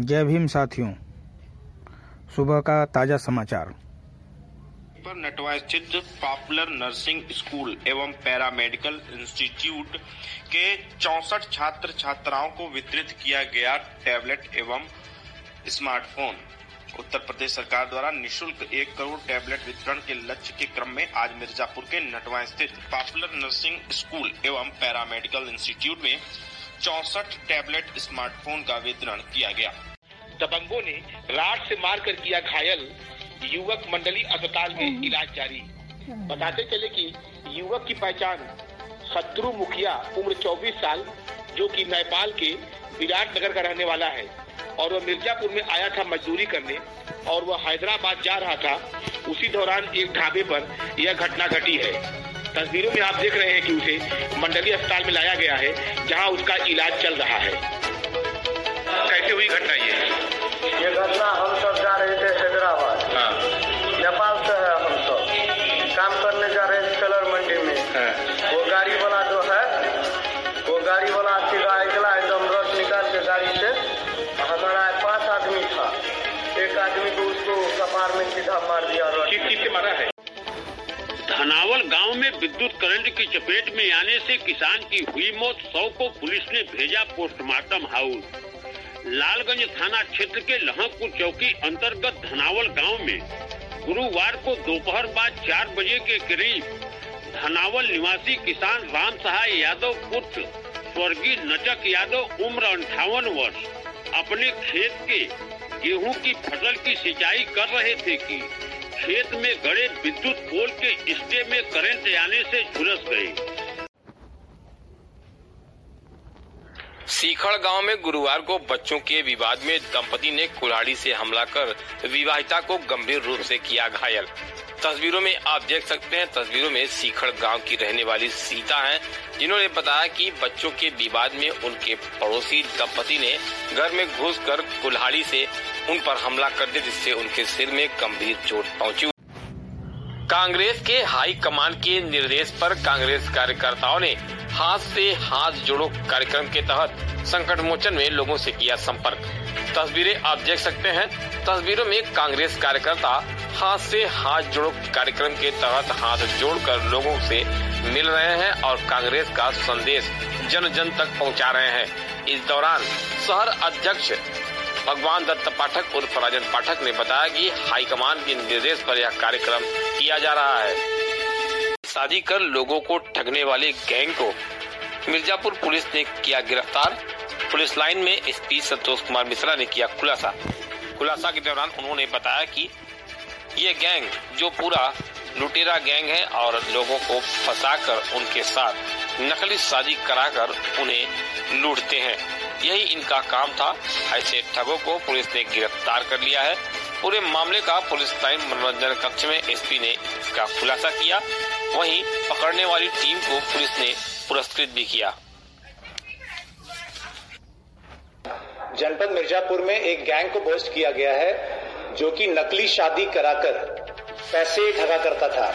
जय भीम साथियों। सुबह का ताज़ा समाचार। पर नटवा स्थित पॉपुलर नर्सिंग स्कूल एवं पैरामेडिकल इंस्टीट्यूट के चौसठ छात्र छात्राओं को वितरित किया गया टैबलेट एवं स्मार्टफ़ोन। उत्तर प्रदेश सरकार द्वारा निशुल्क एक करोड़ टैबलेट वितरण के लक्ष्य के क्रम में आज मिर्जापुर के नटवा स्थित पॉपुलर नर्सिंग स्कूल एवं पैरामेडिकल इंस्टीट्यूट में चौसठ टैबलेट स्मार्टफ़ोन का वितरण किया गया। दबंगों ने राड से मारकर किया घायल युवक मंडली अस्पताल में इलाज जारी। बताते चले कि युवक की पहचान शत्रु मुखिया उम्र 24 साल जो कि नेपाल के विराट नगर का रहने वाला है और वह मिर्जापुर में आया था मजदूरी करने और वह हैदराबाद जा रहा था उसी दौरान एक ढाबे पर यह घटना घटी है। तस्वीरों में आप देख रहे हैं कि उसे मंडली अस्पताल में लाया गया है जहाँ उसका इलाज चल रहा है। कैसे हुई घटना ये? ये घटना हम सब जा रहे थे हैदराबाद। हाँ, नेपाल से है हम सब। काम करने जा रहे थे कलर मंडी में। हाँ, वो गाड़ी वाला जो है वो गाड़ी वाला सीधा निकला एकदम रस निकाल के गाड़ी से हमारा पाँच आदमी था। एक आदमी को उसको कपार में सीधा मार दिया रस किस चीज़ से मारा है? धनावल गाँव में विद्युत करंट की चपेट में आने से किसान की हुई मौत सौ को पुलिस ने भेजा पोस्टमार्टम हाउस। लालगंज थाना क्षेत्र के लहकपुर चौकी अंतर्गत धनावल गाँव में गुरुवार को दोपहर बाद चार बजे के करीब धनावल निवासी किसान राम सहाय यादव पुत्र स्वर्गीय नचक यादव उम्र अंठावन वर्ष अपने खेत के गेहूँ की फ़सल की सिंचाई कर रहे थे कि खेत में गड़े विद्युत पोल के स्टे में करंट आने से झुलस गए। सीखड़ गाँव में गुरुवार को बच्चों के विवाद में दंपति ने कुल्हाड़ी से हमला कर विवाहिता को गंभीर रूप से किया घायल। तस्वीरों में आप देख सकते हैं, तस्वीरों में सीखड़ गाँव की रहने वाली सीता हैं, जिन्होंने बताया कि बच्चों के विवाद में उनके पड़ोसी दंपति ने घर में घुसकर कुल्हाड़ी से उन पर हमला कर दिया, जिससे उनके सिर में गंभीर चोट पहुँची। कांग्रेस के हाई कमान के निर्देश पर कांग्रेस कार्यकर्ताओं ने हाथ से हाथ जोड़ो कार्यक्रम के तहत संकट मोचन में लोगों से किया संपर्क। तस्वीरें आप देख सकते हैं। तस्वीरों में कांग्रेस कार्यकर्ता हाथ से हाथ जोड़ो कार्यक्रम के तहत हाथ जोड़कर लोगों से मिल रहे हैं और कांग्रेस का संदेश जन जन तक पहुँचा रहे हैं। इस दौरान शहर अध्यक्ष भगवान दत्त पाठक उर्फ़ राजन पाठक ने बताया कि हाईकमान के निर्देश पर यह कार्यक्रम किया जा रहा है। शादी कर लोगों को ठगने वाले गैंग को मिर्जापुर पुलिस ने किया गिरफ़्तार। पुलिस लाइन में एसपी संतोष कुमार मिश्रा ने किया खुलासा। खुलासा के दौरान उन्होंने बताया कि ये गैंग, जो पूरा लुटेरा गैंग है और लोगों को फंसाकर उनके साथ नकली शादी कराकर उन्हें लूटते हैं। यही इनका काम था। ऐसे ठगों को पुलिस ने गिरफ़्तार कर लिया है। पूरे मामले का पुलिस लाइन मनोरंजन कक्ष में एसपी ने इसका खुलासा किया। वहीं पकड़ने वाली टीम को पुलिस ने पुरस्कृत भी किया। जनपद मिर्जापुर में एक गैंग को पोस्ट किया गया है, जो कि नकली शादी कराकर पैसे ठगा करता था।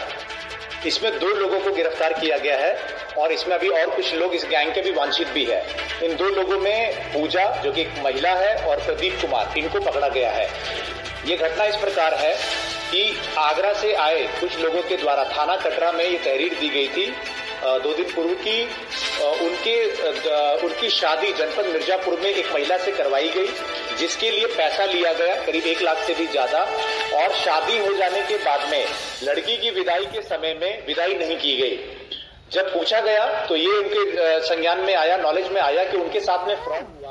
इसमें दो लोगों को गिरफ़्तार किया गया है। और इसमें अभी और कुछ लोग, इस गैंग के भी वांछित भी है। इन दो लोगों में पूजा, जो कि एक महिला है, और प्रदीप कुमार, इनको पकड़ा गया है। ये घटना इस प्रकार है कि आगरा से आए कुछ लोगों के द्वारा, थाना कटरा में ये तहरीर दी गई थी। दो दिन पूर्व की उनके उनकी शादी जनपद मिर्जापुर में एक महिला से करवाई गई, जिसके लिए पैसा लिया गया, करीब एक लाख से भी ज़्यादा। और शादी हो जाने के बाद में लड़की की विदाई के समय में विदाई नहीं की गई। जब पूछा गया तो ये उनके संज्ञान में आया नॉलेज में आया कि उनके साथ में फ्रॉड हुआ।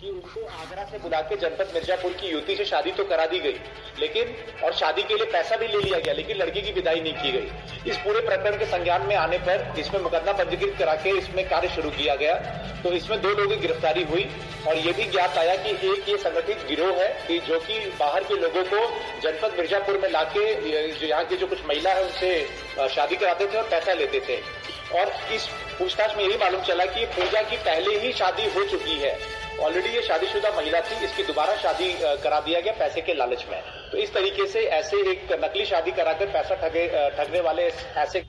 कि उनको आगरा से बुला के जनपद मिर्जापुर की युवती से शादी तो करा दी गई, लेकिन, और शादी के लिए पैसा भी ले लिया गया, लेकिन लड़की की विदाई नहीं की गई। इस पूरे प्रकरण के संज्ञान में आने पर इसमें मुकदमा पंजीकृत करा के इसमें कार्य शुरू किया गया तो इसमें दो लोगों की गिरफ्तारी हुई, और ये भी ज्ञात आया कि एक ये संगठित गिरोह है, कि जो कि बाहर के लोगों को जनपद मिर्जापुर में लाके जो यहाँ की जो कुछ महिला है, उनसे शादी कराते थे और पैसा लेते थे। और इस पूछताछ में यही मालूम चला कि पूजा की पहले ही शादी हो चुकी है। ऑलरेडी ये शादीशुदा महिला थी, इसकी दोबारा शादी करा दिया गया पैसे के लालच में। तो इस तरीके से ऐसे एक नकली शादी कराकर पैसा ठगे ठगने वाले ऐसे